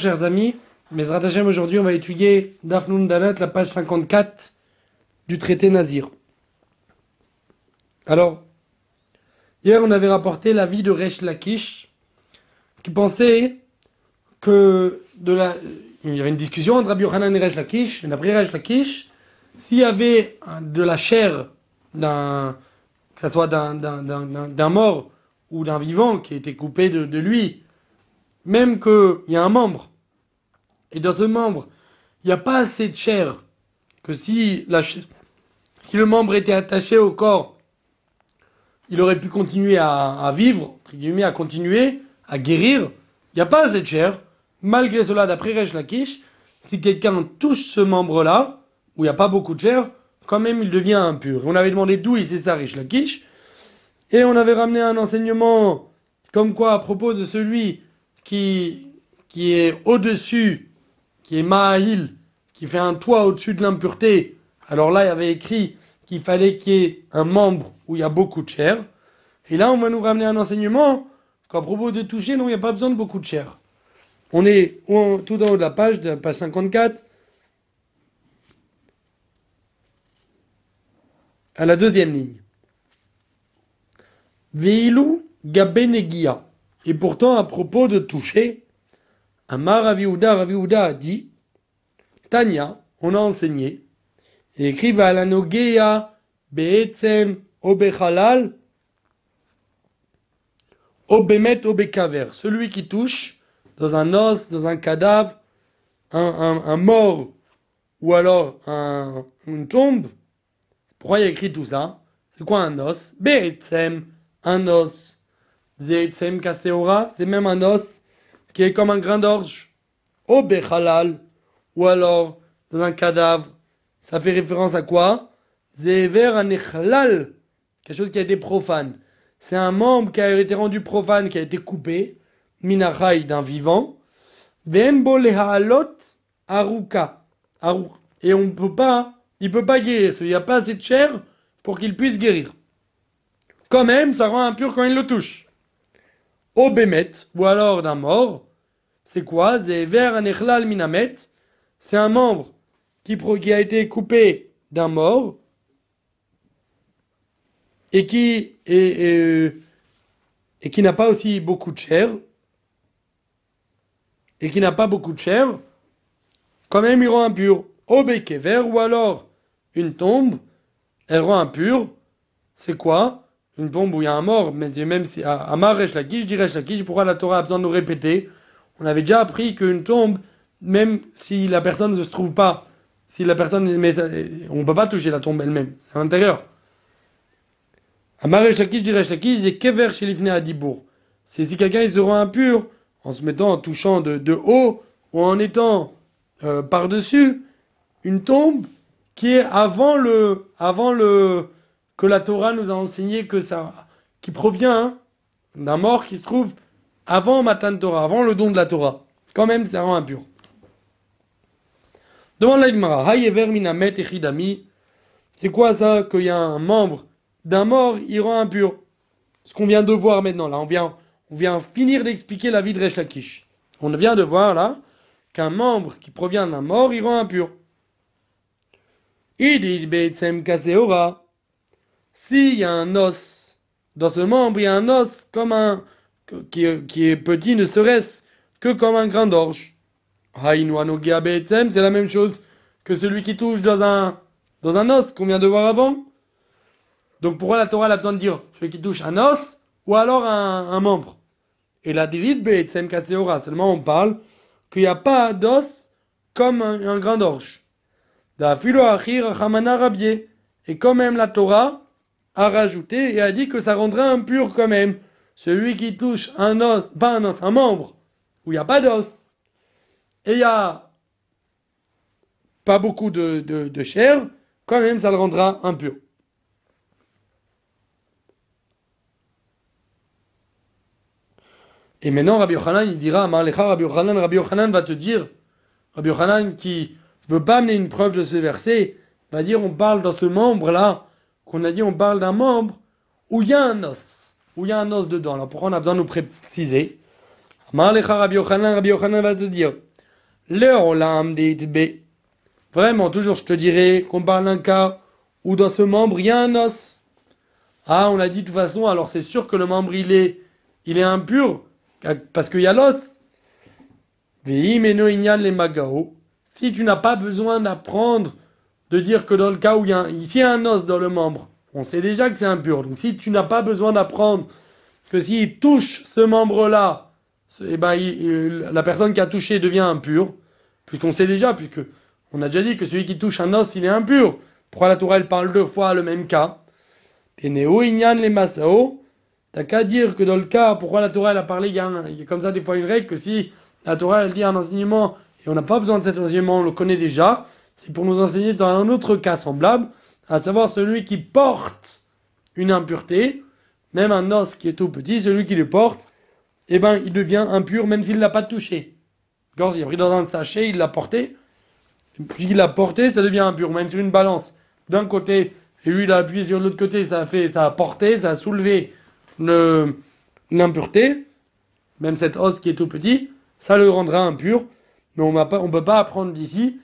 chers amis. Mes Hashem, aujourd'hui, on va étudier Dafnun Dalet, la page 54 du traité Nazir. Alors, hier, on avait rapporté l'avis de Resh Lakish, qui pensait que de la... il y avait une discussion entre Rabbi Yochanan et Resh Lakish, et d'après Resh Lakish, s'il y avait de la chair d'un, que ce soit d'un mort ou d'un vivant qui été coupé de lui, même qu'il y a un membre, et dans ce membre, il n'y a pas assez de chair, que si, la, si le membre était attaché au corps, il aurait pu continuer à, vivre, entre guillemets, à continuer, à guérir. Il n'y a pas assez de chair. Malgré cela, d'après Resh Lakish, si quelqu'un touche ce membre-là, où il n'y a pas beaucoup de chair, quand même il devient impur. On avait demandé d'où il sait ça, Resh Lakish. Et on avait ramené un enseignement comme quoi à propos de celui qui, qui est au-dessus, qui est Ma'ahil, qui fait un toit au-dessus de l'impureté, alors là, il y avait écrit qu'il fallait qu'il y ait un membre où il y a beaucoup de chair. Et là, on va nous ramener un enseignement qu'à propos de toucher, non, il n'y a pas besoin de beaucoup de chair. On est tout en haut de la page, de la page 54, à la deuxième ligne. Veilou gabenegia. Et pourtant, à propos de toucher, Amar Raviouda, Raviouda a dit, Tanya, on a enseigné, et écrit Valanogea Beetzem Obechalal Obemet Obekaver. Celui qui touche dans un os, dans un cadavre, un, un, mort, ou alors un, une tombe. Pourquoi il a écrit tout ça? C'est quoi un os? Beetzem, un os c'est même un os qui est comme un grain d'orge. Au Bechalal, ou alors dans un cadavre. Ça fait référence à quoi? Zever anechlal, quelque chose qui a été profane. C'est un membre qui a été rendu profane, qui a été coupé, minachai d'un vivant. Venbo lehalot aruka. Et on peut pas, il peut pas guérir. Il n'y a pas assez de chair pour qu'il puisse guérir. Quand même, ça rend impur quand il le touche au bémet, ou alors d'un mort. C'est quoi? C'est un membre qui, a été coupé d'un mort et qui, et, qui n'a pas aussi beaucoup de chair. Et qui n'a pas beaucoup de chair. Quand même, il rend impur. Au vert ou alors une tombe, elle rend impur. C'est quoi? Une tombe où il y a un mort, mais même si Amar Resh Lakish, dit Resh Lakish, pourquoi la Torah a besoin de nous répéter On avait déjà appris qu'une tombe, même si la personne ne se trouve pas, si la personne, mais on ne peut pas toucher la tombe elle-même, c'est à l'intérieur. Amar Resh Lakish, dit Resh Lakish, c'est Kever chez Adibour. C'est si quelqu'un se rend impur en se mettant, en touchant de, de haut ou en étant euh, par-dessus une tombe qui est avant le, avant le, que la Torah nous a enseigné que ça, qui provient hein, d'un mort qui se trouve avant Matan Torah, avant le don de la Torah. Quand même, ça rend impur. Demande la echidami. C'est quoi ça qu'il y a un membre d'un mort, il rend impur? Ce qu'on vient de voir maintenant, là, on vient, on vient finir d'expliquer la vie de Resh Lakish. On vient de voir là qu'un membre qui provient d'un mort, il rend impur. Idil. S'il y a un os, dans ce membre, il y a un os comme un, qui, est petit, ne serait-ce que comme un grain d'orge. C'est la même chose que celui qui touche dans un, dans un os qu'on vient de voir avant. Donc pourquoi la Torah a besoin de dire celui qui touche un os ou alors un, membre? Et la Kaseora, seulement on parle qu'il n'y a pas d'os comme un, un grain d'orge. Et quand même la Torah, a rajouté et a dit que ça rendra impur quand même. Celui qui touche un os, pas un os, un membre, où il n'y a pas d'os, et il n'y a pas beaucoup de, de, chair, quand même ça le rendra impur. Et maintenant, Rabbi Yochanan, il dira, Rabbi Yochanan, Rabbi Yochanan va te dire, Rabbi Yochanan qui veut pas amener une preuve de ce verset, va dire, on parle dans ce membre-là, qu'on a dit on parle d'un membre où il y a un os, où il y a un os dedans. Alors pourquoi on a besoin de nous préciser? Rabbi Yochanan, Rabbi Yochanan va te dire. Vraiment, toujours, je te dirais qu'on parle d'un cas où dans ce membre, il y a un os. Ah, on l'a dit de toute façon, alors c'est sûr que le membre, il est, il est impur, parce qu'il y a l'os. Si tu n'as pas besoin d'apprendre, de dire que dans le cas où il y a, il y a un os dans le membre, on sait déjà que c'est impur. Donc si tu n'as pas besoin d'apprendre que s'il touche ce membre-là, eh ben, la personne qui a touché devient impure, puisqu'on sait déjà, puisque on a déjà dit que celui qui touche un os, il est impur. Pourquoi la Torah, elle parle deux fois le même cas? Et Néo Inyan les Masao, t'as qu'à dire que dans le cas, pourquoi la Torah, elle a parlé, il y, a comme ça des fois une règle, que si la Torah, elle dit un enseignement, et on n'a pas besoin de cet enseignement, on le connaît déjà, c'est pour nous enseigner dans un autre cas semblable, à savoir celui qui porte une impureté, même un os qui est tout petit, celui qui le porte, eh ben, il devient impur même s'il ne l'a pas touché. Il a pris dans un sachet, il l'a porté, puis il l'a porté, ça devient impur, même sur une balance. D'un côté, et lui il a appuyé sur l'autre côté, ça fait, ça a porté, ça a soulevé l'impureté, même cet os qui est tout petit, ça le rendra impur. Mais on ne peut pas apprendre d'ici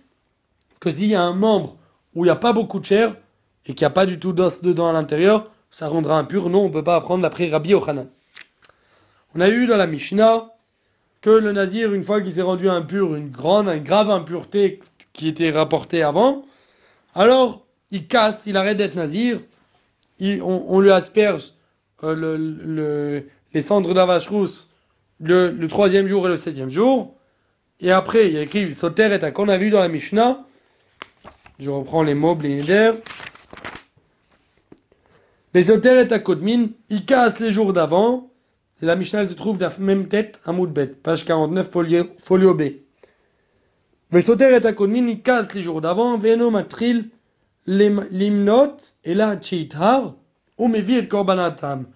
que s'il y a un membre où il n'y a pas beaucoup de chair et qu'il n'y a pas du tout d'os dedans à l'intérieur, ça rendra impur. Non, on ne peut pas apprendre d'après Rabbi Ochanan. On a vu dans la Mishnah que le nazir, une fois qu'il s'est rendu impur, une grande, une grave impureté qui était rapportée avant, alors il casse, il arrête d'être nazir, on, lui asperge euh, les cendres d'Avachrousse le, le troisième jour et le septième jour, et après il y a écrit Soter et qu'on a vu dans la Mishnah, je reprends les mots, les Soter et Kodmin, il casse les jours d'avant, c'est la Mishnah, se trouve dans la même tête, à Moudbet, page 49, folio, folio B. Vesoter et Akonmin, il casse les jours d'avant, Veno matril limnot, et là, Cheithar, ou mevi et korbanatam,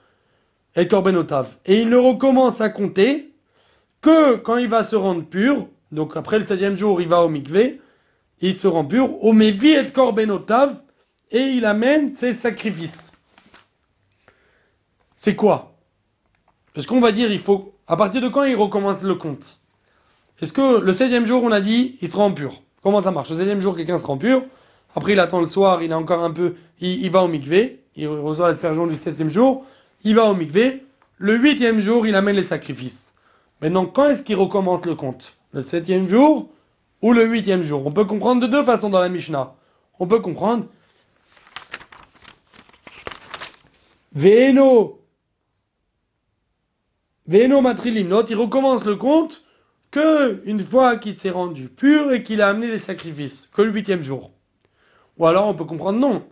et korbenotav. Et il ne recommence à compter que quand il va se rendre pur, donc après le septième jour, il va au il se rend pur, et korbenotav, et il amène ses sacrifices. C'est quoi? Est-ce qu'on va dire, il faut. À partir de quand il recommence le compte? Est-ce que le septième jour, on a dit, il se rend pur? Comment ça marche? Le septième jour, quelqu'un se rend pur. Après, il attend le soir, il a encore un peu. Il, va au mikvé. Il reçoit l'aspersion du septième jour. Il va au mikvé. Le huitième jour, il amène les sacrifices. Maintenant, quand est-ce qu'il recommence le compte? Le septième jour? Ou le huitième jour On peut comprendre de deux façons dans la Mishnah. On peut comprendre. Veno Veno Matrilimnot, il recommence le compte que une fois qu'il s'est rendu pur et qu'il a amené les sacrifices, que le huitième jour. Ou alors on peut comprendre non.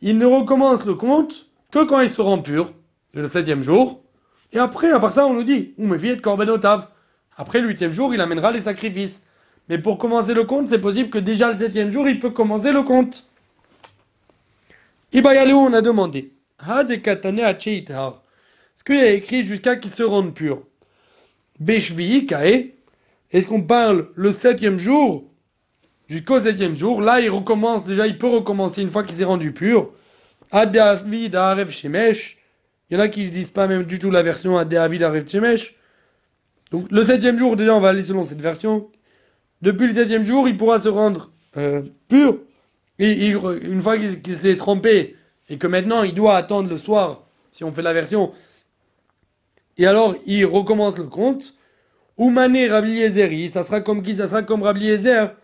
Il ne recommence le compte que quand il se rend pur, le septième jour. Et après, à part ça, on nous dit, ou me de corbenotav. Après le huitième jour, il amènera les sacrifices. Mais pour commencer le compte, c'est possible que déjà le septième jour, il peut commencer le compte. Ibayalou, on a demandé. Ha de katane ce qu'il y a écrit jusqu'à qu'il se rende pur Beshvi, Kae. Est-ce qu'on parle le septième jour Jusqu'au septième jour? Là, il recommence, déjà, il peut recommencer une fois qu'il s'est rendu pur. Adavid Arev Shemesh. Il y en a qui ne disent pas même du tout la version Adavid Arev Shemesh. Donc, le septième jour, déjà, on va aller selon cette version. Depuis le septième jour, il pourra se rendre euh, pur. Une fois qu'il s'est trompé et que maintenant il doit attendre le soir, si on fait la version, et alors, il recommence le compte. Oumane Rabbi Yezeri, ça sera comme qui Ça sera comme Rabbi Yezer,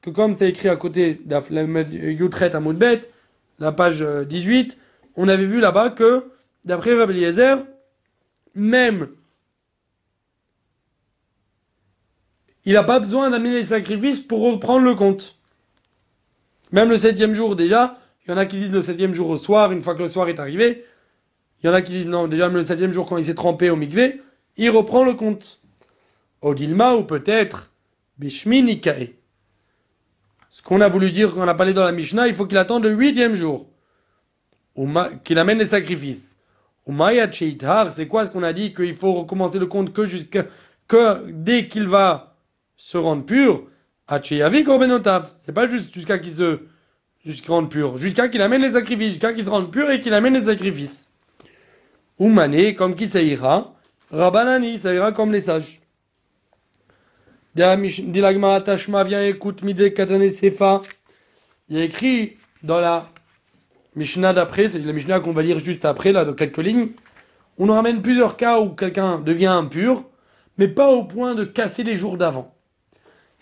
que comme c'est écrit à côté de Youtret à Moudbet, la page 18, euh, on avait vu là-bas que, d'après Rabbi Yezer, même il n'a pas besoin d'amener les sacrifices pour reprendre le compte. Même le septième jour déjà, il y en a qui disent le septième jour au soir, une fois que le soir est arrivé, il y en a qui disent non, déjà le septième jour quand il s'est trempé au mikvé, il reprend le compte. Odilma ou peut-être Bishmi Nikae. Ce qu'on a voulu dire quand on a parlé dans la Mishnah, il faut qu'il attende le huitième jour. Qu'il amène les sacrifices. Umaya c'est quoi ce qu'on a dit qu'il faut recommencer le compte que jusqu'à que dès qu'il va se rendre pur, Acheyavi Korbenotav. C'est pas juste jusqu'à qu'il se jusqu'à rende pur, jusqu'à qu'il amène les sacrifices, jusqu'à qu'il se rende pur et qu'il amène les sacrifices. Oumane, comme qui ça ira Rabanani, ça ira comme les sages. Dit la Gemara Tashma, écoute Mide Sefa. Il y écrit dans la Mishnah d'après, c'est la Mishnah qu'on va lire juste après, là, dans quelques lignes. On nous ramène plusieurs cas où quelqu'un devient impur, mais pas au point de casser les jours d'avant.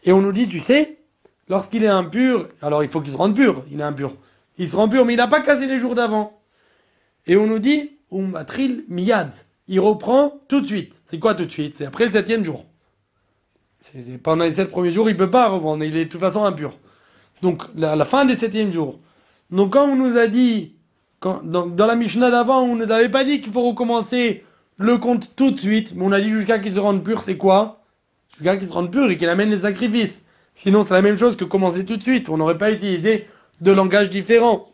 Et on nous dit, tu sais, lorsqu'il est impur, alors il faut qu'il se rende pur, il est impur. Il se rend pur, mais il n'a pas cassé les jours d'avant. Et on nous dit, Umatril miyad. Il reprend tout de suite. C'est quoi tout de suite? C'est après le septième jour. pendant les sept premiers jours, il ne peut pas reprendre. Il est de toute façon impur. Donc, la, la fin des septièmes jours. Donc, quand on nous a dit, quand, dans, la Mishnah d'avant, on ne nous avait pas dit qu'il faut recommencer le compte tout de suite, mais on a dit jusqu'à qu'il se rende pur, c'est quoi? Jusqu'à qu'il se rende pur et qu'il amène les sacrifices. Sinon, c'est la même chose que commencer tout de suite. On n'aurait pas utilisé de langage différent.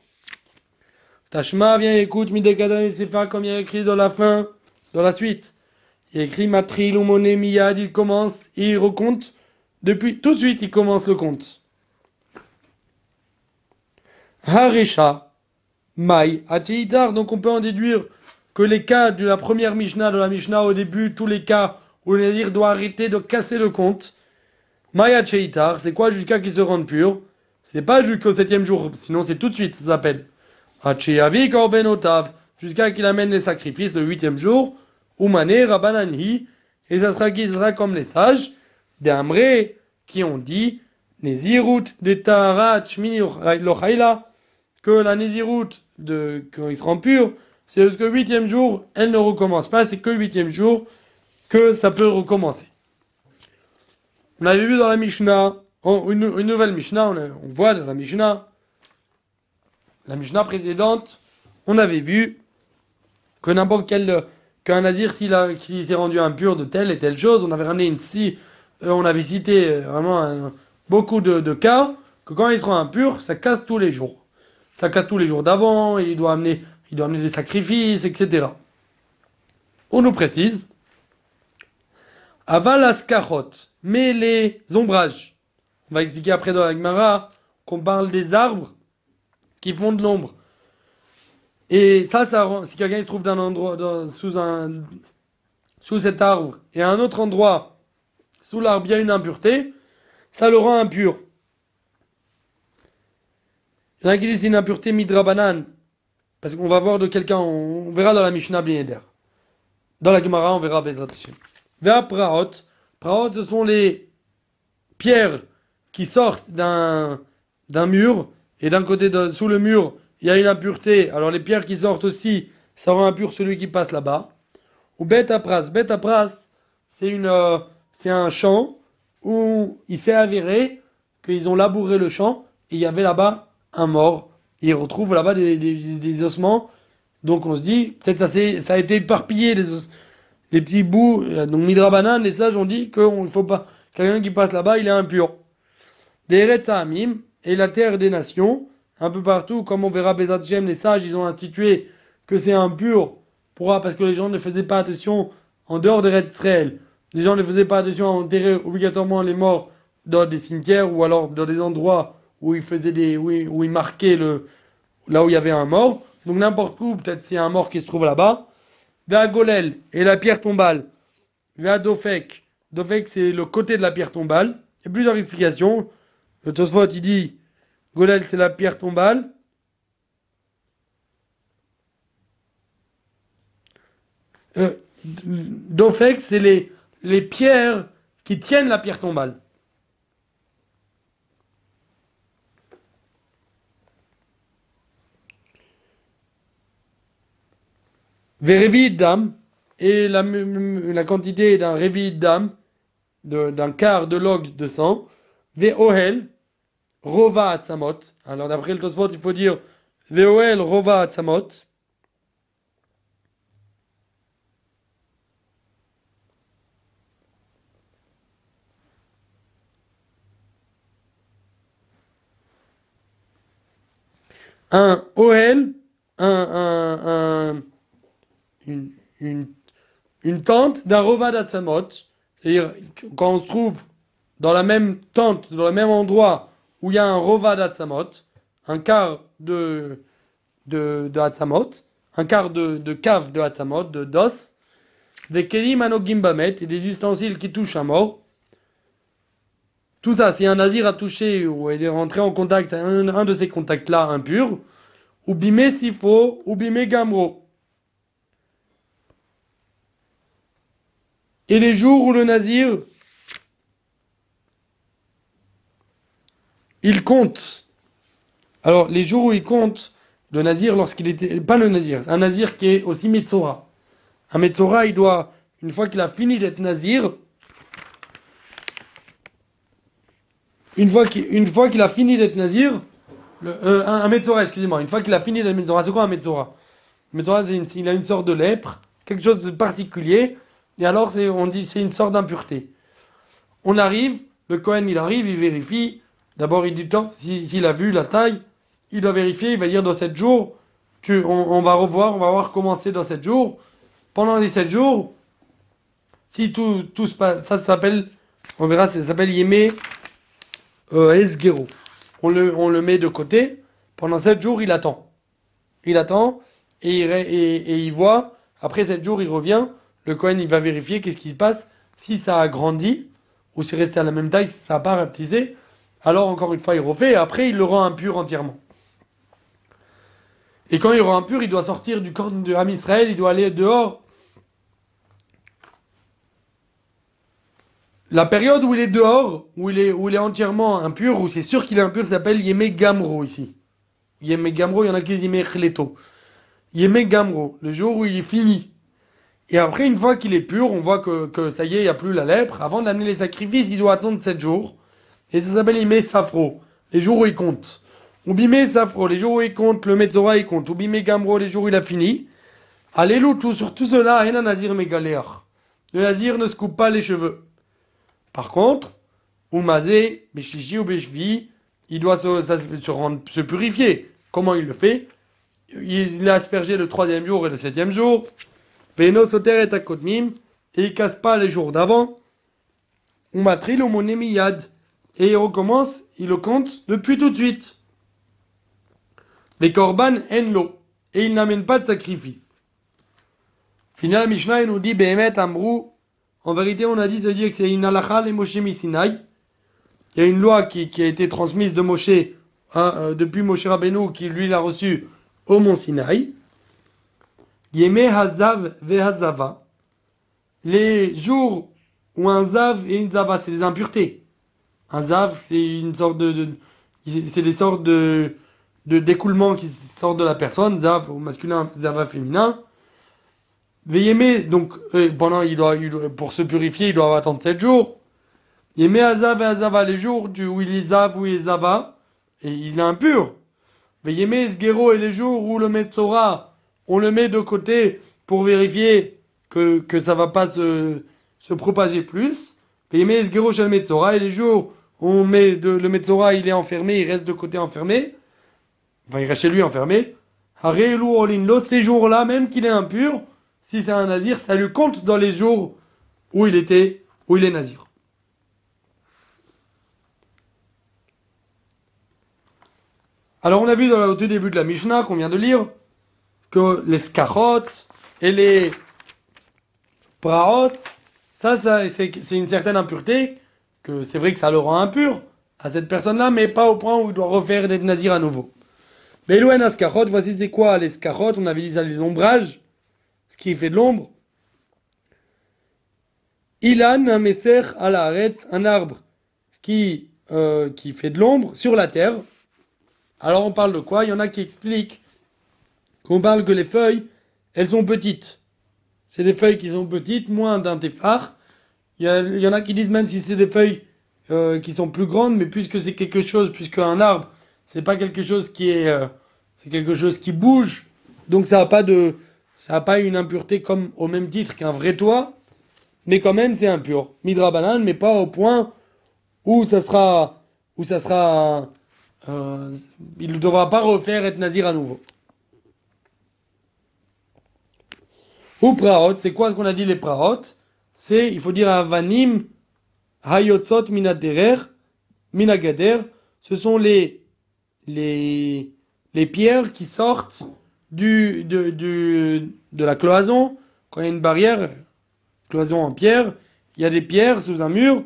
Tashma, viens, écoute, Midekadan et Sefa, comme il y écrit dans la fin, dans la suite. Il écrit Matril, Umone, Miyad, il commence, il recompte. Depuis, tout de suite, il commence le compte. Harisha, Mai, Ateitar, donc on peut en déduire que les cas de la première Mishnah, de la Mishnah au début, tous les cas où le Nadir doit arrêter de casser le compte. Mai Cheitar, c'est quoi jusqu'à qu'il se rende pur C'est pas jusqu'au septième jour, sinon c'est tout de suite, ça s'appelle. Hacheavi Korbenotav, jusqu'à qu'il amène les sacrifices le huitième jour. Umane Rabananhi, et ça sera qui? Comme les sages, des Amré, qui ont dit, Nezirut de Taharat Lochaila, que la Nézirut, de, quand il se rend pur, c'est le huitième jour, elle ne recommence pas, c'est que le huitième jour que ça peut recommencer. On avait vu dans la Mishnah, une, nouvelle Mishnah, on, on, voit dans la Mishnah, la Mishnah précédente, on avait vu que n'importe quel, qu'un nazir, s'il s'est rendu impur de telle et telle chose, on avait ramené une si, euh, on avait cité euh, vraiment beaucoup de, de cas, que quand il sera impur, ça casse tous les jours ça casse tous les jours d'avant, il doit amener, il doit amener des sacrifices, etc. On nous précise, avalas karot, mais les ombrages. On va expliquer après dans la Gemara qu'on parle des arbres qui font de l'ombre. Et ça, ça si quelqu'un se trouve d'un endroit, sous un, sous cet arbre, et à un autre endroit, sous l'arbre, il y a une impureté, ça le rend impur. Il y en a qui disent une impureté midrabanan. Parce qu'on va voir de quelqu'un, on, verra dans la Mishnah Blieder. Dans la Gemara, on verra Bezrat Hashem. Vers Praot. Praot, ce sont les pierres qui sortent d'un, d'un mur. Et d'un côté, de, sous le mur, il y a une impureté. Alors les pierres qui sortent aussi, ça rend impur celui qui passe là-bas. Ou Bet Apras. Bet Apras, c'est une, euh, c'est un champ où il s'est avéré qu'ils ont labouré le champ et il y avait là-bas un mort. Il retrouve là-bas des, ossements. Donc on se dit, peut-être ça, ça a été éparpillé, les, les petits bouts. Donc Midrabanan, les sages ont dit qu'il ne faut pas. Quelqu'un qui passe là-bas, il est impur. Des Amim et la terre des nations, un peu partout, comme on verra Bezat les sages, ils ont institué que c'est impur. Pourquoi Parce que les gens ne faisaient pas attention en dehors des Israël. Les gens ne faisaient pas attention à enterrer obligatoirement les morts dans des cimetières ou alors dans des endroits où il faisait des, où il, où il marquait le, là où il y avait un mort. Donc n'importe où, peut-être s'il y a un mort qui se trouve là-bas. Golel et la pierre tombale. Dofek. Dofek, c'est le côté de la pierre tombale. Il y a plusieurs explications. Le Tosfot, il dit Golel, c'est la pierre tombale. Euh, c'est les pierres qui tiennent la pierre tombale. Et la, la quantité d'un révi d'âme, d'un quart de log de sang, Ohel, rova atzamot. Alors d'après le Tosfot, il faut dire Ohel, rova atzamot. Un Ohel, un, un, un une, une, tente d'un Rova d'Atzamot. C'est-à-dire, quand on se trouve dans la même tente, dans le même endroit où il y a un Rova d'Atzamot, un quart de, de, de un quart de, de cave de Hatzamot, de d'os, des Kelim Anogimbamet, et des ustensiles qui touchent à mort. Tout ça, si un nazir a touché ou est rentré en contact, un, un de ces contacts-là impur, ou bimé sifo, ou bimé gamro. Et les jours où le nazir, il compte. Alors, les jours où il compte, le nazir, lorsqu'il était. Pas le nazir, un nazir qui est aussi Metzora. Un Metzora, il doit, une fois qu'il a fini d'être nazir, une fois qu'il a fini d'être nazir, euh, un Metzora, excusez-moi, une fois qu'il a fini d'être Metzora, c'est quoi un Metzora? Metzora, il a une sorte de lèpre, quelque chose de particulier, et alors on dit c'est une sorte d'impureté. On arrive, le Cohen il arrive, il vérifie, d'abord il dit, s'il a vu la taille, il doit vérifier, il va dire dans 7 jours, on, va revoir, on va voir comment c'est dans 7 jours. Pendant les 7 jours, si tout, se passe, ça s'appelle, on verra, ça s'appelle Yémé euh, Esguero. On le, on le met de côté, pendant 7 jours, il attend. Il attend, et il, et, il voit, après 7 jours, il revient, le Cohen, il va vérifier qu'est-ce qui se passe, si ça a grandi, ou c'est resté à la même taille, si ça n'a pas rapetissé, alors encore une fois, il refait, et après, il le rend impur entièrement. Et quand il rend impur, il doit sortir du corps de Ham Israël, il doit aller dehors. La période où il est dehors, où il est, où il est entièrement impur, où c'est sûr qu'il est impur, s'appelle Yemé Gamro ici. Yemé Gamro, il y en a qui disent Yemé Khleto. Yemé Gamro, le jour où il est fini. Et après, une fois qu'il est pur, on voit que, que ça y est, il n'y a plus la lèpre. Avant d'amener les sacrifices, il doit attendre 7 jours. Et ça s'appelle Yemé Safro, les jours où il compte. Oubimé Safro, les jours où il compte, le Metzora il compte. Oubimé Gamro, les jours où il a fini. Alléluia, tout, sur tout cela, rien Nazir Mégaléar. Le Nazir ne se coupe pas les cheveux. Par contre, Oumazé, Béchichi ou il doit se, se, se purifier. Comment il le fait? Il a aspergé le troisième jour et le septième jour. Et Akodmim, et il casse pas les jours d'avant. Et il recommence, il le compte depuis tout de suite. Les korban l'eau. Et il n'amène pas de sacrifice. Finalement, Mishnah nous dit, Behemet Amrou, en vérité, on a dit, dire que c'est une les Moshe Misinaï. Il y a une loi qui, a été transmise de Moshe, hein, euh, depuis Moshe Rabbeinu, qui lui l'a reçu au Mont Sinaï. Yeme Hazav Hazava. Les jours où un Zav et une Zava, c'est des impuretés. Un Zav, c'est une sorte de, c'est des sortes de, d'écoulement qui sort de la personne, zav au masculin, zav féminin. Veillez donc euh, pendant il doit, pour se purifier, il doit attendre 7 jours. Yémé azav et azava les jours où il est zav ou il est zava et il est impur. Veillez esguero et les jours où le metzora on le met de côté pour vérifier que que ça va pas se se propager plus. Et les jours où on met de, le metzora il est enfermé, il reste de côté enfermé. Enfin, il reste chez lui enfermé. Ces jours-là, même qu'il est impur, si c'est un nazir, ça lui compte dans les jours où il était, où il est nazir. Alors, on a vu dans le, au tout début de la Mishnah qu'on vient de lire que les scarottes et les praot, ça, ça c'est une certaine impureté, que c'est vrai que ça le rend impur à cette personne-là, mais pas au point où il doit refaire d'être nazir à nouveau. Belouen ascarot, voici c'est quoi les scarottes, on avait dit ça les ombrages, ce qui fait de l'ombre. Ilan un messer à la arête, un arbre qui, euh, qui fait de l'ombre sur la terre. Alors on parle de quoi? Il y en a qui expliquent qu'on parle que les feuilles, elles sont petites. C'est des feuilles qui sont petites, moins d'un téphare. Il y, en a qui disent même si c'est des feuilles euh, qui sont plus grandes, mais puisque c'est quelque chose, puisque un arbre, c'est pas quelque chose qui est, euh, c'est quelque chose qui bouge, donc ça a pas de, ça a pas une impureté comme au même titre qu'un vrai toit, mais quand même c'est impur. Midra banane, mais pas au point où ça sera, où ça sera, euh, il ne devra pas refaire être nazir à nouveau. Ou praot, c'est quoi ce qu'on a dit les praot? C'est, il faut dire avanim, hayotzot minaderer, minagader, ce sont les les, les pierres qui sortent du, de, de la cloison. Quand il y a une barrière, cloison en pierre, il y a des pierres sous un mur.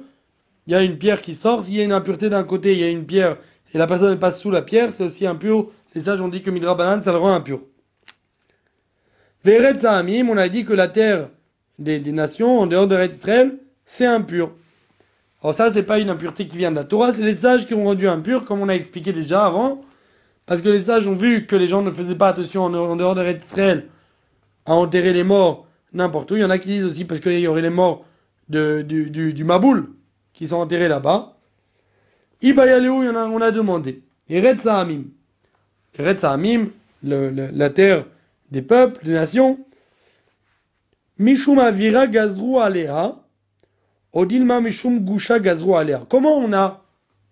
il y a une pierre qui sort, s'il y a une impureté d'un côté, il y a une pierre, et la personne passe sous la pierre, c'est aussi impur. Les sages ont dit que Midra Banane, ça le rend impur. Veret Sahamim, on a dit que la terre des, nations, en dehors de Israël, c'est impur. Alors ça, c'est pas une impureté qui vient de la Torah, c'est les sages qui ont rendu impur, comme on a expliqué déjà avant. Parce que les sages ont vu que les gens ne faisaient pas attention en, dehors de Israël à enterrer les morts n'importe où. Il y en a qui disent aussi parce qu'il y aurait les morts de, du, du, Maboul qui sont enterrés là-bas. Ibayaléou, on a, on a demandé. Eret Sahamim. Eret Sahamim, la terre des peuples, des nations. Mishum Gazru. Odilma Mishum Gusha Gazru Alea. Comment on a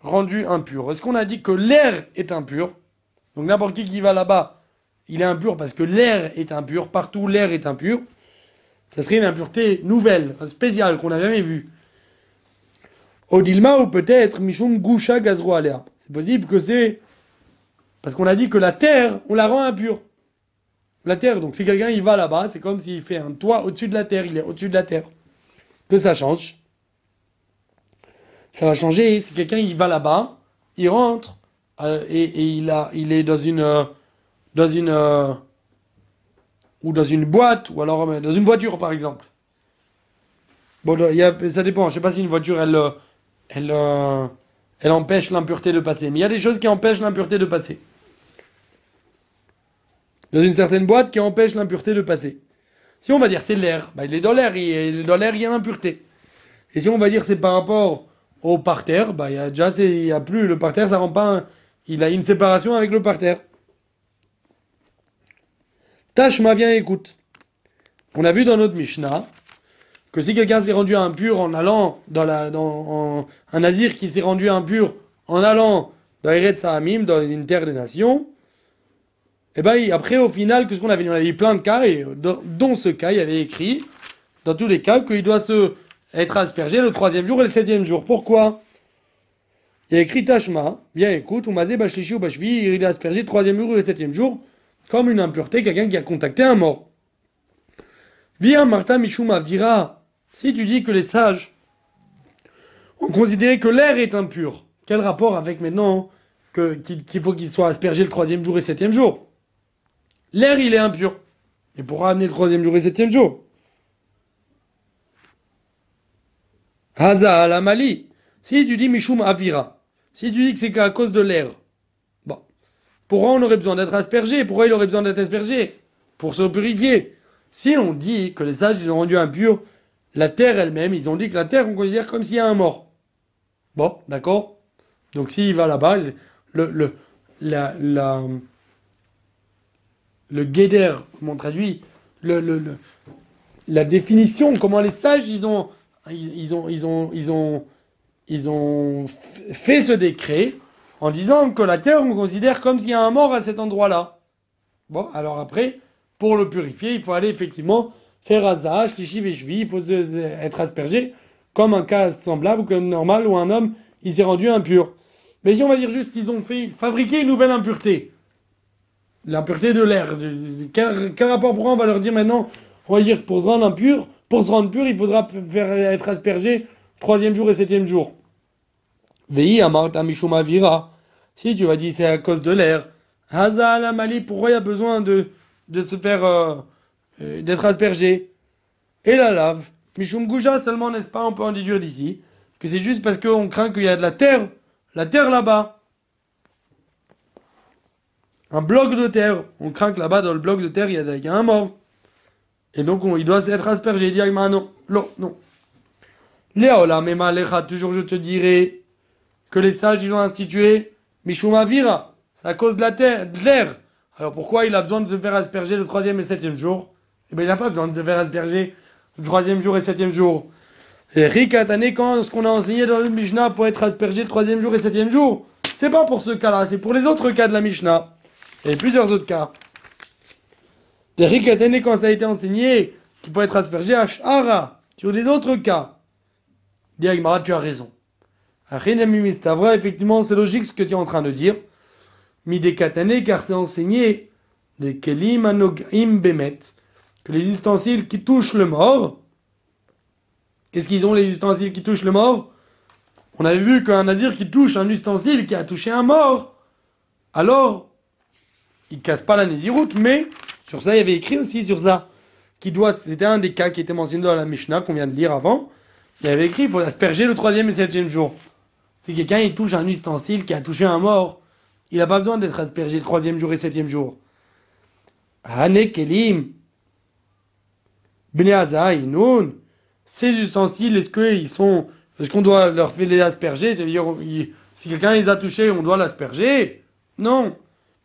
rendu impur? Est-ce qu'on a dit que l'air est impur? Donc n'importe qui qui va là-bas, il est impur parce que l'air est impur. Partout, l'air est impur. Ça serait une impureté nouvelle, spéciale, qu'on n'a jamais vue. Odilma ou peut-être Mishum Gusha Gazru Alea. C'est possible que c'est parce qu'on a dit que la terre, on la rend impure. La terre, donc si quelqu'un il va là-bas, c'est comme s'il fait un toit au-dessus de la terre, il est au-dessus de la terre. Que ça change. Ça va changer si quelqu'un il va là-bas, il rentre euh, et, il, a, est dans une. Euh, dans une. Euh, ou dans une boîte, ou alors dans une voiture par exemple. Bon, y ça dépend. Je sais pas si une voiture elle, elle, elle empêche l'impureté de passer. Mais il y a des choses qui empêchent l'impureté de passer dans une certaine boîte qui empêche l'impureté de passer. Si on va dire c'est l'air, bah, il est dans l'air, il dans l'air il y a l'impureté. Et si on va dire c'est par rapport au parterre, bah, il y a déjà il y a plus le parterre, ça rend pas il a une séparation avec le parterre. Tashma viens écoute. On a vu dans notre Mishnah que si quelqu'un s'est rendu impur en allant dans la un nazir qui s'est rendu impur en allant dans Eretz Sahamim, dans une terre des nations, et eh bien après, au final, qu'est-ce qu'on avait On avait eu plein de cas, et dans, ce cas, il y avait écrit, dans tous les cas, qu'il doit se être aspergé le troisième jour et le septième jour. Pourquoi? Il y a écrit Tashma, bien écoute, ou Mazé ou Bashvi, il est aspergé le troisième jour ou le septième jour, comme une impureté, quelqu'un qui a contacté un mort. Viens, Martha Mishuma Vira, si tu dis que les sages ont considéré que l'air est impur, quel rapport avec maintenant qu'il faut qu'il soit aspergé le troisième jour et le septième jour? L'air, il est impur. Et pourra amener le troisième jour et le septième jour Haza la Mali. Si tu dis Mishum Avira, si tu dis que c'est à cause de l'air, bon, pourquoi on aurait besoin d'être aspergé Pourquoi il aurait besoin d'être aspergé Pour se purifier. Si on dit que les sages, ils ont rendu impur la terre elle-même, ils ont dit que la terre, on considère comme s'il y a un mort. Bon, d'accord Donc s'il va là-bas, le, le, la, la, le guéder, comment on traduit, la définition, comment les sages, ils ont, ils, ont, ils ont, ils ont, ils ont fait ce décret en disant que la terre, on considère comme s'il y a un mort à cet endroit-là. Bon, alors après, pour le purifier, il faut aller effectivement faire azah, shlishi veshvi, il faut être aspergé, comme un cas semblable ou comme normal où un homme, il s'est rendu impur. Mais si on va dire juste qu'ils ont fait une nouvelle impureté, l'impureté de l'air. Quel, rapport pourquoi on va leur dire maintenant, on va dire pour se rendre impur, pour se rendre pur, il faudra être aspergé troisième jour et septième jour. Vei amarta vira. Si tu vas dire c'est à cause de l'air. Haza la mali, pourquoi il y a besoin de, de se faire, euh, euh, d'être aspergé? Et la lave. Mishum gouja seulement, n'est-ce pas, on peut en déduire d'ici, que c'est juste parce qu'on craint qu'il y a de la terre, la terre là-bas un bloc de terre. On craint que là-bas, dans le bloc de terre, il y a, un mort. Et donc, il doit être aspergé. Il dit, non, non, non. Léola, mais toujours je te dirai que les sages, ils ont institué Mishuma Vira. C'est à cause de la terre, de l'air. Alors pourquoi il a besoin de se faire asperger le troisième et septième jour? Eh bien, il n'a pas besoin de se faire asperger le troisième jour et septième jour. Et Rikatane, quand ce qu'on a enseigné dans le Mishnah, faut être aspergé le troisième jour et septième jour. C'est pas pour ce cas-là, c'est pour les autres cas de la Mishnah. Et plusieurs autres cas. Des quand ça a été enseigné qu'il faut être aspergé à Shara, sur les autres cas. Diagmara, tu as raison. vrai, effectivement, c'est logique ce que tu es en train de dire. Midekatane, car c'est enseigné les kelim anogim bemet, que les ustensiles qui touchent le mort, qu'est-ce qu'ils ont les ustensiles qui touchent le mort? On avait vu qu'un nazir qui touche un ustensile qui a touché un mort, alors il casse pas la naziroute, mais sur ça il y avait écrit aussi sur ça, qui doit, c'était un des cas qui était mentionné dans la Mishnah qu'on vient de lire avant, il y avait écrit il faut asperger le troisième et septième jour. Si quelqu'un il touche un ustensile qui a touché un mort, il n'a pas besoin d'être aspergé le troisième jour et septième jour. Hane Kelim, Nun, ces ustensiles, est-ce qu'ils sont, est-ce qu'on doit leur faire les asperger? C'est-à-dire, si quelqu'un les a touchés, on doit l'asperger? Non.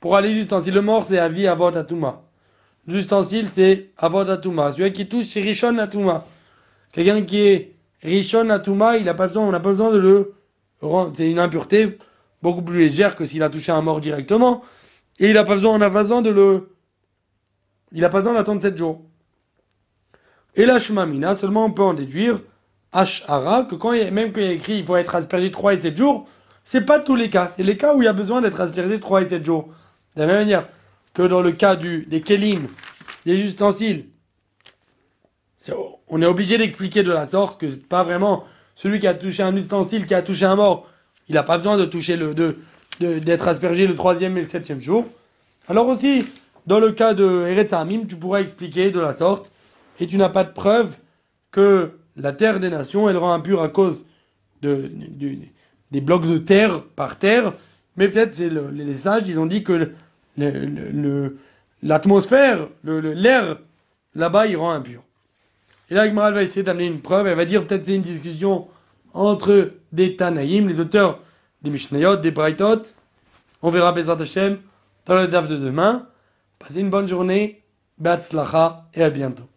Pour aller ustensiles, le mort, c'est avis avod atuma. L'ustensile, c'est avod atuma. Celui qui touche, c'est rishon atuma. Quelqu'un qui est rishon atuma, il a pas besoin, on n'a pas besoin de le rendre. C'est une impureté beaucoup plus légère que s'il a touché un mort directement. Et il a pas besoin, on n'a pas besoin de le, il n'a pas besoin d'attendre 7 jours. Et la Shumamina, seulement on peut en déduire, Ashara, que quand même quand il y a écrit il faut être aspergé 3 et 7 jours, c'est pas tous les cas. C'est les cas où il y a besoin d'être aspergé 3 et 7 jours. De la même manière que dans le cas des kelim, des ustensiles, on est obligé d'expliquer de la sorte que c'est pas vraiment celui qui a touché un ustensile, qui a touché un mort, il n'a pas besoin de toucher le, de, d'être aspergé le troisième et le septième jour. Alors aussi, dans le cas de Eretz tu pourras expliquer de la sorte, et tu n'as pas de preuve que la terre des nations, elle rend impure à cause de, des blocs de terre par terre, mais peut-être c'est les sages, ils ont dit que l'atmosphère, l'air là-bas, il rend impur. Et là, Gmaral va essayer d'amener une preuve, elle va dire peut-être c'est une discussion entre des Tanaïm, les auteurs des Mishnayot, des Braitot. On verra Bezat Hashem dans le DAF de demain. Passez une bonne journée, Batzlacha et à bientôt.